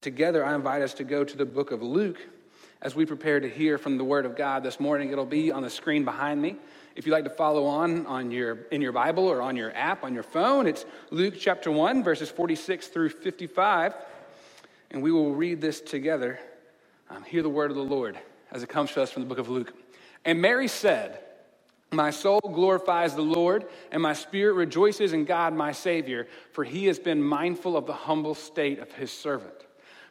Together, I invite us to go to the book of Luke as we prepare to hear from the Word of God this morning. It'll be on the screen behind me. If you'd like to follow on, on your, in your Bible or on your app, on your phone, it's Luke chapter 1, verses 46 through 55. And we will read this together. Um, hear the word of the Lord as it comes to us from the book of Luke. And Mary said, My soul glorifies the Lord, and my spirit rejoices in God my Savior, for he has been mindful of the humble state of his servant.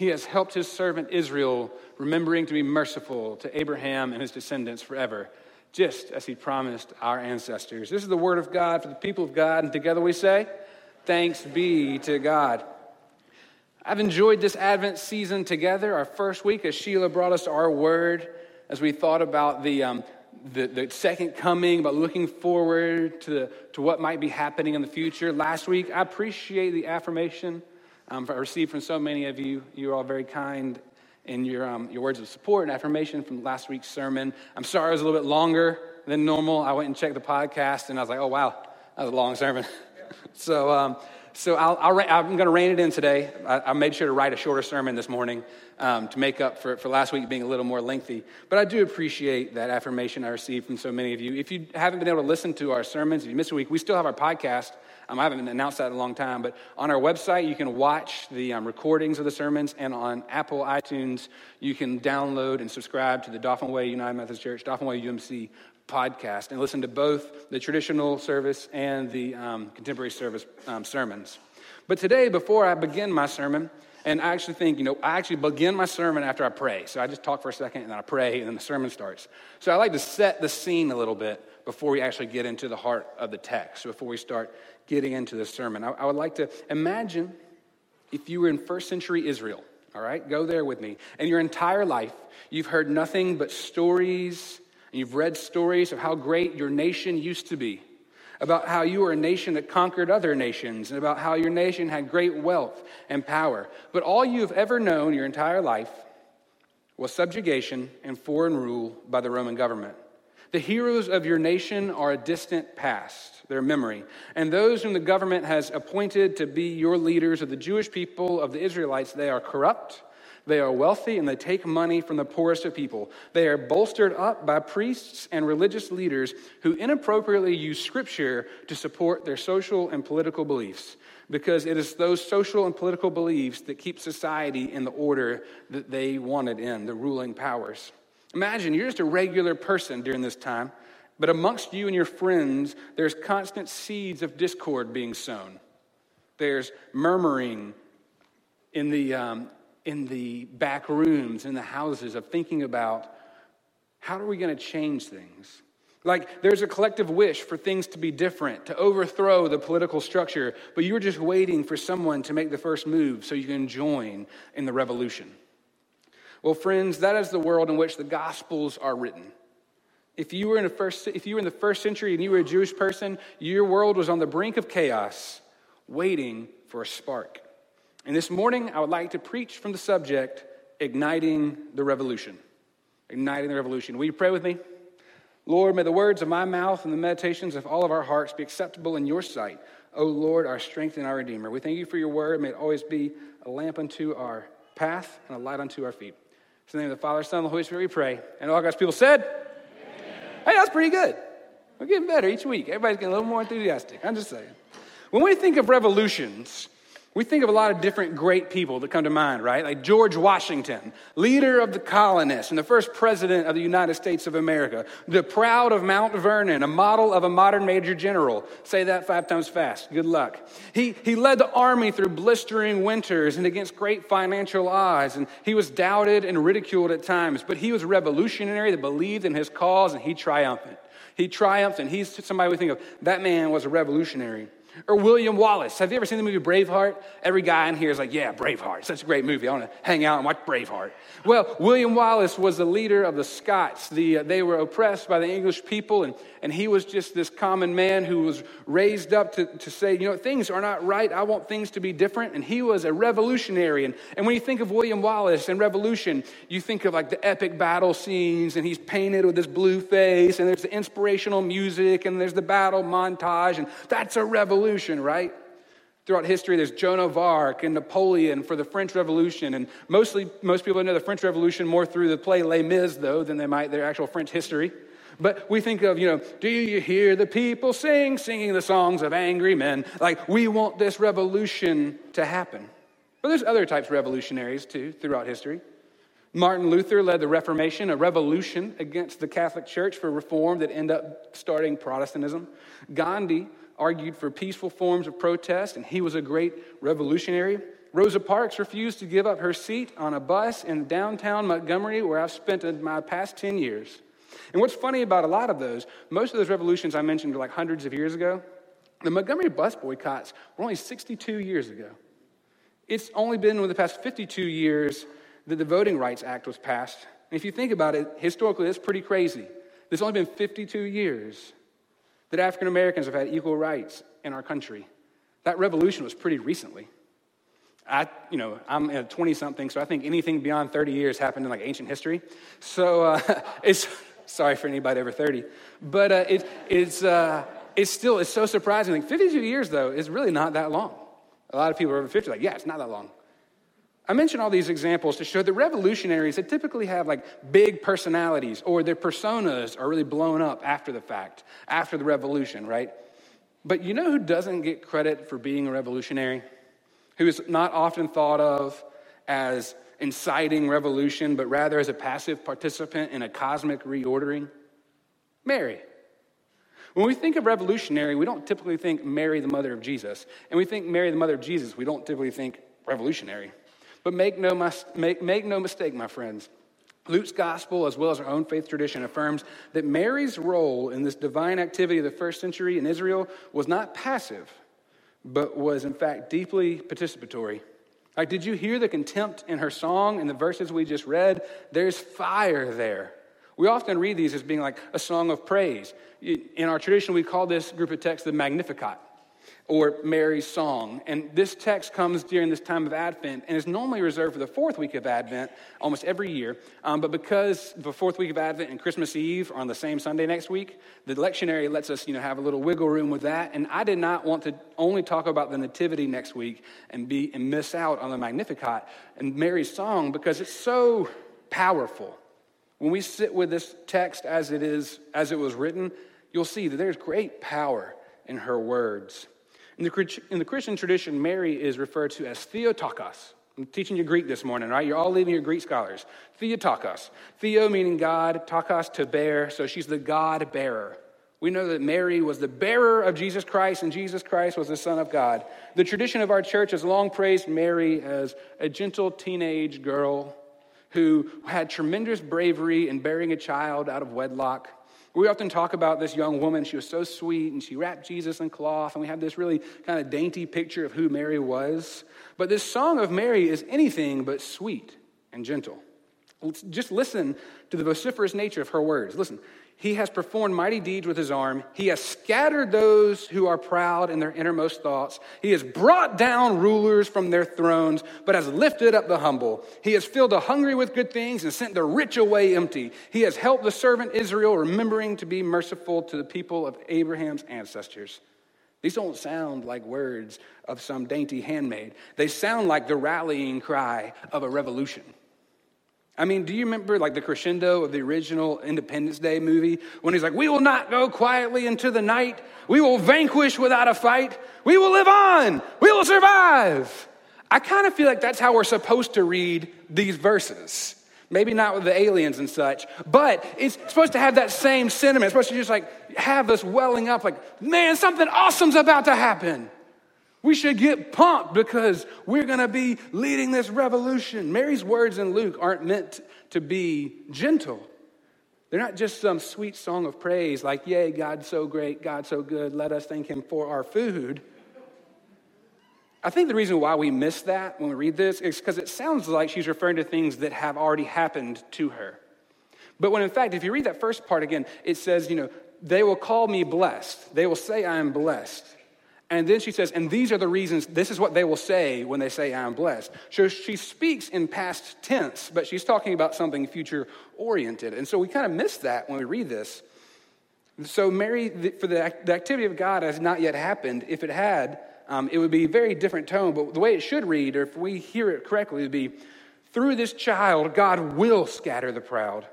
He has helped his servant Israel, remembering to be merciful to Abraham and his descendants forever, just as he promised our ancestors. This is the word of God for the people of God, and together we say, Thanks be to God. I've enjoyed this Advent season together, our first week, as Sheila brought us our word, as we thought about the, um, the, the, second coming, about looking forward to, the, to what might be happening in the future. Last week, I appreciate the affirmation um, I received from so many of you. You're all very kind in your, um, your words of support and affirmation from last week's sermon. I'm sorry it was a little bit longer than normal. I went and checked the podcast and I was like, oh, wow, that was a long sermon. so, um, so i am going to rein it in today. I, I, made sure to write a shorter sermon this morning um, to make up for, for last week being a little more lengthy. But I do appreciate that affirmation I received from so many of you. If you haven't been able to listen to our sermons, if you missed a week, we still have our podcast um, I haven't announced that in a long time, but on our website, you can watch the um, recordings of the sermons, and on Apple iTunes, you can download and subscribe to the Dauphin Way United Methodist Church, Dauphin Way UMC podcast, and listen to both the traditional service and the um, contemporary service um, sermons. But today, before I begin my sermon, and I actually think, you know, I actually begin my sermon after I pray. So I just talk for a second and then I pray and then the sermon starts. So I like to set the scene a little bit before we actually get into the heart of the text, before we start getting into the sermon. I, I would like to imagine if you were in first century Israel, all right? Go there with me. And your entire life, you've heard nothing but stories, and you've read stories of how great your nation used to be, about how you were a nation that conquered other nations, and about how your nation had great wealth and power. But all you've ever known your entire life was subjugation and foreign rule by the Roman government. The heroes of your nation are a distant past, their memory. And those whom the government has appointed to be your leaders of the Jewish people, of the Israelites, they are corrupt, they are wealthy, and they take money from the poorest of people. They are bolstered up by priests and religious leaders who inappropriately use scripture to support their social and political beliefs. Because it is those social and political beliefs that keep society in the order that they wanted in, the ruling powers. Imagine you're just a regular person during this time, but amongst you and your friends, there's constant seeds of discord being sown. There's murmuring in the, um, in the back rooms, in the houses, of thinking about how are we going to change things? Like there's a collective wish for things to be different, to overthrow the political structure, but you're just waiting for someone to make the first move so you can join in the revolution. Well, friends, that is the world in which the Gospels are written. If you were in the first, if you were in the first century and you were a Jewish person, your world was on the brink of chaos, waiting for a spark. And this morning, I would like to preach from the subject igniting the revolution. Igniting the revolution. Will you pray with me? Lord, may the words of my mouth and the meditations of all of our hearts be acceptable in your sight. O Lord, our strength and our Redeemer. We thank you for your word. May it always be a lamp unto our path and a light unto our feet. In the name of the Father, Son, and the Holy Spirit, we pray. And all God's people said, Amen. Hey, that's pretty good. We're getting better each week. Everybody's getting a little more enthusiastic. I'm just saying. When we think of revolutions, we think of a lot of different great people that come to mind, right? Like George Washington, leader of the colonists and the first president of the United States of America, the proud of Mount Vernon, a model of a modern major general. Say that five times fast. Good luck. He, he led the army through blistering winters and against great financial odds, and he was doubted and ridiculed at times, but he was a revolutionary that believed in his cause and he triumphed. He triumphed, and he's somebody we think of. That man was a revolutionary. Or William Wallace. Have you ever seen the movie Braveheart? Every guy in here is like, yeah, Braveheart. Such a great movie. I want to hang out and watch Braveheart. Well, William Wallace was the leader of the Scots. The, uh, they were oppressed by the English people, and, and he was just this common man who was raised up to, to say, you know, things are not right. I want things to be different. And he was a revolutionary. And, and when you think of William Wallace and revolution, you think of like the epic battle scenes, and he's painted with this blue face, and there's the inspirational music, and there's the battle montage, and that's a revolution, right? Throughout history, there's Joan of Arc and Napoleon for the French Revolution. And mostly, most people know the French Revolution more through the play Les Mis, though, than they might their actual French history. But we think of, you know, do you hear the people sing, singing the songs of angry men? Like, we want this revolution to happen. But there's other types of revolutionaries, too, throughout history. Martin Luther led the Reformation, a revolution against the Catholic Church for reform that ended up starting Protestantism. Gandhi argued for peaceful forms of protest, and he was a great revolutionary. Rosa Parks refused to give up her seat on a bus in downtown Montgomery, where I've spent my past 10 years. And what's funny about a lot of those, most of those revolutions I mentioned were like hundreds of years ago. The Montgomery bus boycotts were only 62 years ago. It's only been in the past 52 years that the Voting Rights Act was passed. And if you think about it, historically, that's pretty crazy. There's only been 52 years that African Americans have had equal rights in our country. That revolution was pretty recently. I, you know, I'm a 20 something, so I think anything beyond 30 years happened in like ancient history. So uh, it's sorry for anybody over 30, but uh, it, it's uh, it's still it's so surprising. Like 52 years though is really not that long. A lot of people over 50, like yeah, it's not that long. I mention all these examples to show that revolutionaries that typically have like big personalities or their personas are really blown up after the fact, after the revolution, right? But you know who doesn't get credit for being a revolutionary? Who is not often thought of as inciting revolution, but rather as a passive participant in a cosmic reordering? Mary. When we think of revolutionary, we don't typically think Mary, the mother of Jesus. And we think Mary, the mother of Jesus, we don't typically think revolutionary. But make no, make, make no mistake, my friends. Luke's gospel, as well as our own faith tradition, affirms that Mary's role in this divine activity of the first century in Israel was not passive, but was in fact deeply participatory. Like, did you hear the contempt in her song in the verses we just read? There's fire there. We often read these as being like a song of praise. In our tradition, we call this group of texts the Magnificat or Mary's song. And this text comes during this time of Advent and is normally reserved for the fourth week of Advent almost every year. Um, but because the fourth week of Advent and Christmas Eve are on the same Sunday next week, the lectionary lets us you know, have a little wiggle room with that. And I did not want to only talk about the Nativity next week and, be, and miss out on the Magnificat and Mary's song because it's so powerful. When we sit with this text as it is, as it was written, you'll see that there's great power in her words. In the, in the Christian tradition, Mary is referred to as Theotokos. I'm teaching you Greek this morning, right? You're all leaving your Greek scholars. Theotokos. Theo meaning God, tokos to bear, so she's the God bearer. We know that Mary was the bearer of Jesus Christ, and Jesus Christ was the Son of God. The tradition of our church has long praised Mary as a gentle teenage girl who had tremendous bravery in bearing a child out of wedlock. We often talk about this young woman. She was so sweet and she wrapped Jesus in cloth, and we have this really kind of dainty picture of who Mary was. But this song of Mary is anything but sweet and gentle. Just listen to the vociferous nature of her words. Listen, he has performed mighty deeds with his arm. He has scattered those who are proud in their innermost thoughts. He has brought down rulers from their thrones, but has lifted up the humble. He has filled the hungry with good things and sent the rich away empty. He has helped the servant Israel, remembering to be merciful to the people of Abraham's ancestors. These don't sound like words of some dainty handmaid. They sound like the rallying cry of a revolution. I mean, do you remember like the crescendo of the original Independence Day movie when he's like, We will not go quietly into the night. We will vanquish without a fight. We will live on. We will survive. I kind of feel like that's how we're supposed to read these verses. Maybe not with the aliens and such, but it's supposed to have that same sentiment. It's supposed to just like have us welling up like, man, something awesome's about to happen. We should get pumped because we're going to be leading this revolution. Mary's words in Luke aren't meant to be gentle. They're not just some sweet song of praise like, Yay, God's so great, God's so good, let us thank Him for our food. I think the reason why we miss that when we read this is because it sounds like she's referring to things that have already happened to her. But when in fact, if you read that first part again, it says, you know, they will call me blessed. They will say I am blessed. And then she says, and these are the reasons, this is what they will say when they say I am blessed. So she speaks in past tense, but she's talking about something future oriented. And so we kind of miss that when we read this. So Mary, for the, activity of God has not yet happened. If it had, um, it would be a very different tone, but the way it should read, or if we hear it correctly, would be through this child, God will scatter the proud.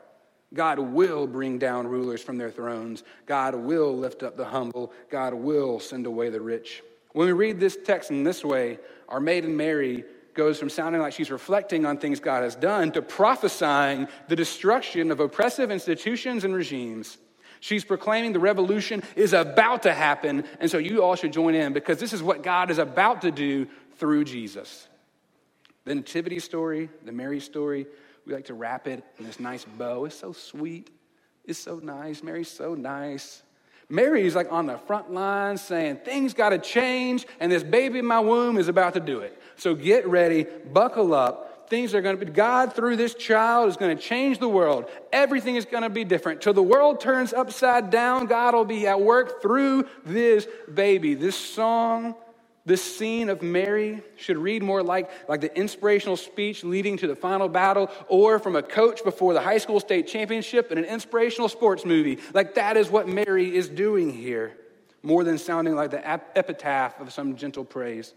God will bring down rulers from their thrones. God will lift up the humble. God will send away the rich. When we read this text in this way, our maiden Mary goes from sounding like she's reflecting on things God has done to prophesying the destruction of oppressive institutions and regimes. She's proclaiming the revolution is about to happen, and so you all should join in because this is what God is about to do through Jesus. The Nativity story, the Mary story, we like to wrap it in this nice bow. It's so sweet. It's so nice. Mary's so nice. Mary's like on the front lines saying, Things got to change, and this baby in my womb is about to do it. So get ready, buckle up, things are going to be, God through this child is going to change the world. Everything is going to be different. Till the world turns upside down, God will be at work through this baby. This song, this scene of Mary should read more like, like the inspirational speech leading to the final battle or from a coach before the high school state championship in an inspirational sports movie. Like that is what Mary is doing here, more than sounding like the epitaph of some gentle praise.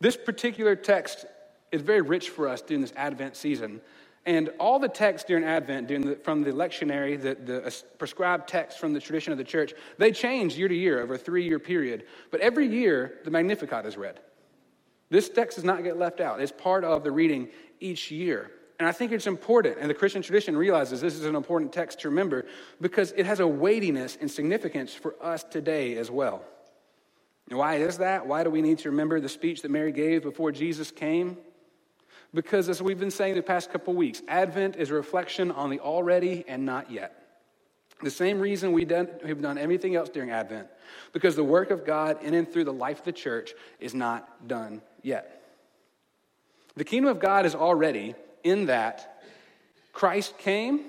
This particular text is very rich for us during this Advent season. And all the texts during Advent, during the, from the lectionary, the, the prescribed text from the tradition of the church, they change year to year over a three year period. But every year, the Magnificat is read. This text does not get left out, it's part of the reading each year. And I think it's important, and the Christian tradition realizes this is an important text to remember because it has a weightiness and significance for us today as well. And why is that? Why do we need to remember the speech that Mary gave before Jesus came? Because as we've been saying the past couple weeks, Advent is a reflection on the already and not yet. The same reason we we've done everything else during Advent, because the work of God in and through the life of the church is not done yet. The kingdom of God is already in that Christ came,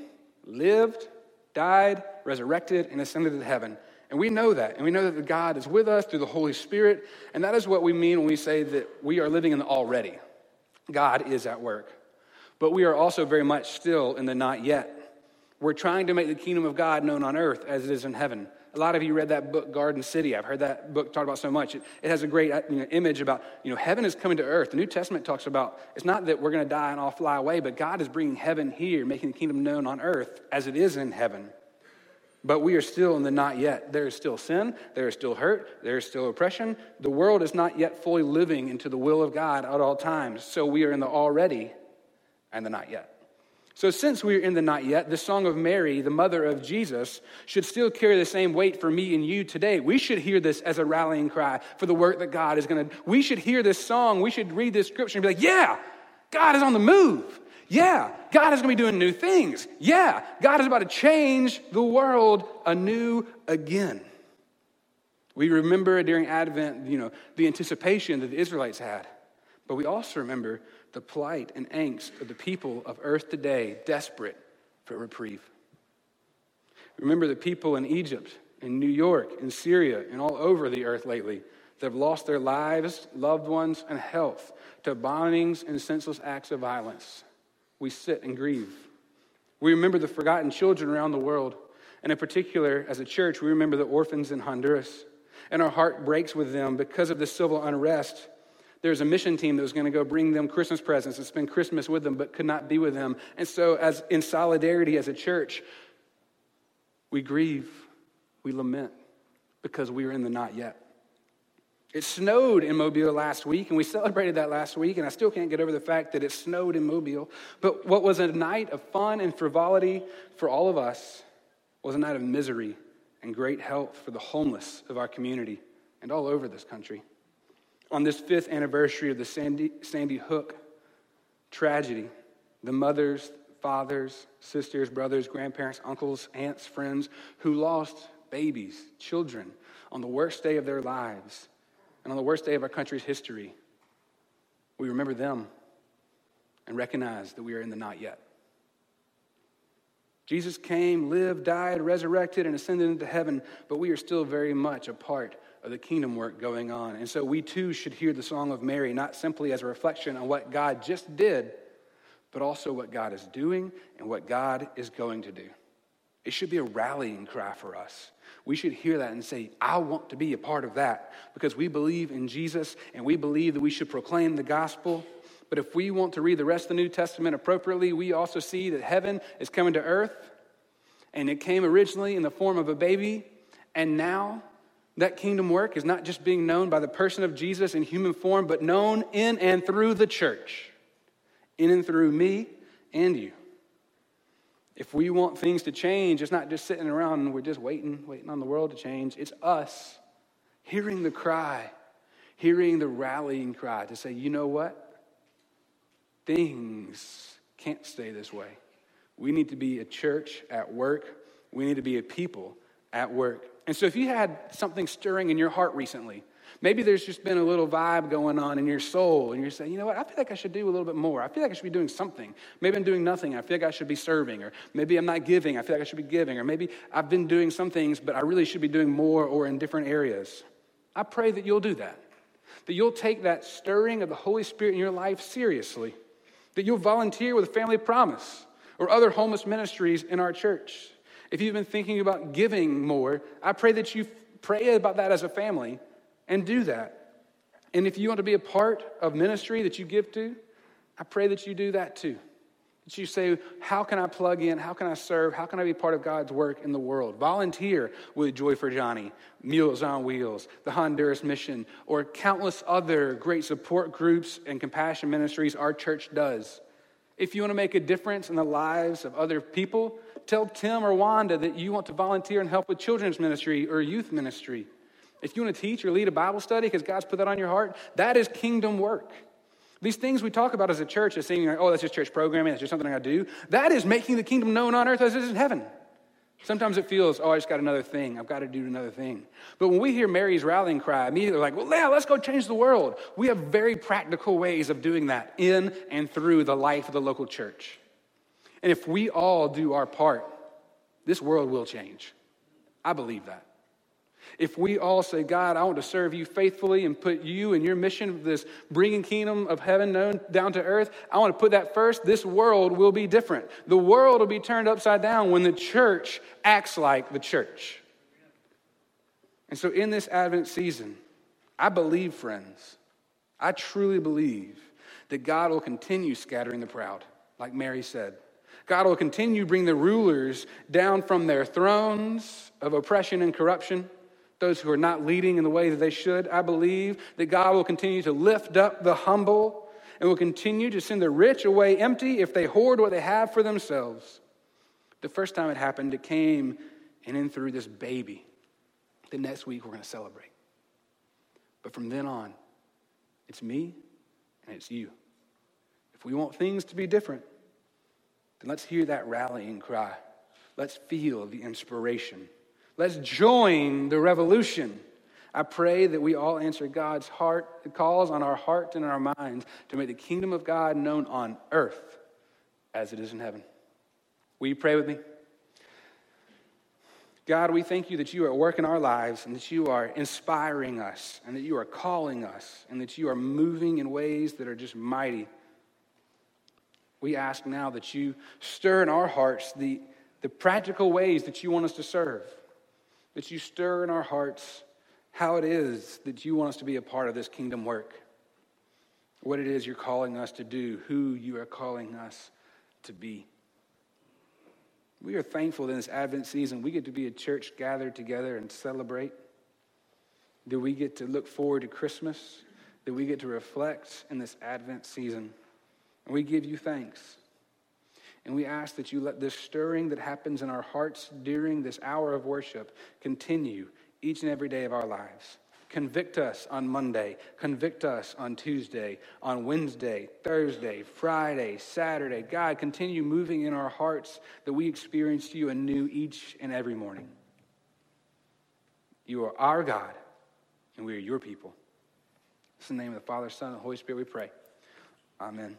lived, died, resurrected, and ascended to heaven. And we know that. And we know that God is with us through the Holy Spirit. And that is what we mean when we say that we are living in the already. God is at work. But we are also very much still in the not yet. We're trying to make the kingdom of God known on earth as it is in heaven. A lot of you read that book, Garden City. I've heard that book talked about so much. It, it has a great uh, you know, image about, you know, heaven is coming to earth. The New Testament talks about it's not that we're going to die and all fly away, but God is bringing heaven here, making the kingdom known on earth as it is in heaven. But we are still in the not yet. There is still sin. There is still hurt. There is still oppression. The world is not yet fully living into the will of God at all times. So we are in the already and the not yet. So, since we are in the not yet, the song of Mary, the mother of Jesus, should still carry the same weight for me and you today. We should hear this as a rallying cry for the work that God is going to. We should hear this song. We should read this scripture and be like, yeah, God is on the move. Yeah, God is going to be doing new things. Yeah, God is about to change the world anew again. We remember during Advent, you know, the anticipation that the Israelites had. But we also remember the plight and angst of the people of earth today, desperate for reprieve. Remember the people in Egypt, in New York, in Syria, and all over the earth lately that have lost their lives, loved ones, and health to bombings and senseless acts of violence we sit and grieve. We remember the forgotten children around the world. And in particular, as a church, we remember the orphans in Honduras. And our heart breaks with them because of the civil unrest. There's a mission team that was going to go bring them Christmas presents and spend Christmas with them, but could not be with them. And so, as in solidarity as a church, we grieve, we lament because we are in the not yet. It snowed in Mobile last week, and we celebrated that last week, and I still can't get over the fact that it snowed in Mobile. But what was a night of fun and frivolity for all of us was a night of misery and great help for the homeless of our community and all over this country. On this fifth anniversary of the Sandy, Sandy Hook tragedy, the mothers, fathers, sisters, brothers, grandparents, uncles, aunts, friends who lost babies, children, on the worst day of their lives And on the worst day of our country's history, we remember them and recognize that we are in the not yet. Jesus came, lived, died, resurrected, and ascended into heaven, but we are still very much a part of the kingdom work going on. And so we too should hear the Song of Mary, not simply as a reflection on what God just did, but also what God is doing and what God is going to do. It should be a rallying cry for us. We should hear that and say, I want to be a part of that because we believe in Jesus and we believe that we should proclaim the gospel but if we want to read the rest of the New Testament appropriately, we also see that heaven is coming to earth. And it came originally in the form of a baby. And now that kingdom work is not just being known by the person of Jesus in human form, but known in and through the church, in and through me and you. If we want things to change, it's not just sitting around and we're just waiting, waiting on the world to change. It's us hearing the cry, hearing the rallying cry to say, you know what? Things can't stay this way. We need to be a church at work. We need to be a people at work. And so, if you had something stirring in your heart recently, maybe there's just been a little vibe going on in your soul, and you're saying, you know what, I feel like I should do a little bit more. I feel like I should be doing something. Maybe I'm doing nothing. I feel like I should be serving. Or maybe I'm not giving. I feel like I should be giving. Or maybe I've been doing some things, but I really should be doing more or in different areas. I pray that you'll do that. That you'll take that stirring of the Holy Spirit in your life seriously that you'll volunteer with Family Promise or other homeless ministries in our church. If you've been thinking about giving more, I pray that you pray about that as a family and do that. And if you want to be a part of ministry that you give to, I pray that you do that too. That you say, How can I plug in? How can I serve? How can I be part of God's work in the world? Volunteer with Joy for Johnny, Meals on Wheels, the Honduras Mission, or countless other great support groups and compassion ministries our church does. If you want to make a difference in the lives of other people, tell Tim or Wanda that you want to volunteer and help with children's ministry or youth ministry. If you want to teach or lead a Bible study because God's put that on your heart, that is kingdom work. These things we talk about as a church as saying, oh, that's just church programming, that's just something I gotta do. That is making the kingdom known on earth as it is in heaven. Sometimes it feels, oh, I just got another thing. I've got to do another thing. But when we hear Mary's rallying cry, immediately like, well, yeah, let's go change the world. We have very practical ways of doing that in and through the life of the local church. And if we all do our part, this world will change. I believe that. If we all say, God, I want to serve you faithfully and put you and your mission of this bringing kingdom of heaven known down to earth, I want to put that first, this world will be different. The world will be turned upside down when the church acts like the church. And so, in this Advent season, I believe, friends, I truly believe that God will continue scattering the proud, like Mary said. God will continue bring the rulers down from their thrones of oppression and corruption those who are not leading in the way that they should. I believe that God will continue to lift up the humble and will continue to send the rich away empty if they hoard what they have for themselves. The first time it happened, it came and in through this baby. The next week, we're going to celebrate. But from then on, it's me and it's you. If we want things to be different, then let's hear that rallying cry. Let's feel the inspiration. Let's join the revolution. I pray that we all answer God's heart, calls on our hearts and our minds to make the kingdom of God known on earth as it is in heaven. Will you pray with me? God, we thank you that you are at work in our lives and that you are inspiring us and that you are calling us and that you are moving in ways that are just mighty. We ask now that you stir in our hearts the, the practical ways that you want us to serve that you stir in our hearts how it is that you want us to be a part of this kingdom work, what it is you're calling us to do, who you are calling us to be. We are thankful in this Advent season we get to be a church gathered together and celebrate. That we get to look forward to Christmas, that we get to reflect in this Advent season. And we give you thanks. And we ask that you let this stirring that happens in our hearts during this hour of worship continue each and every day of our lives. Convict us on Monday, convict us on Tuesday, on Wednesday, Thursday, Friday, Saturday. God, continue moving in our hearts that we experience you anew each and every morning. You are our God, and we are your people. It's in the name of the Father, Son, and Holy Spirit we pray. Amen.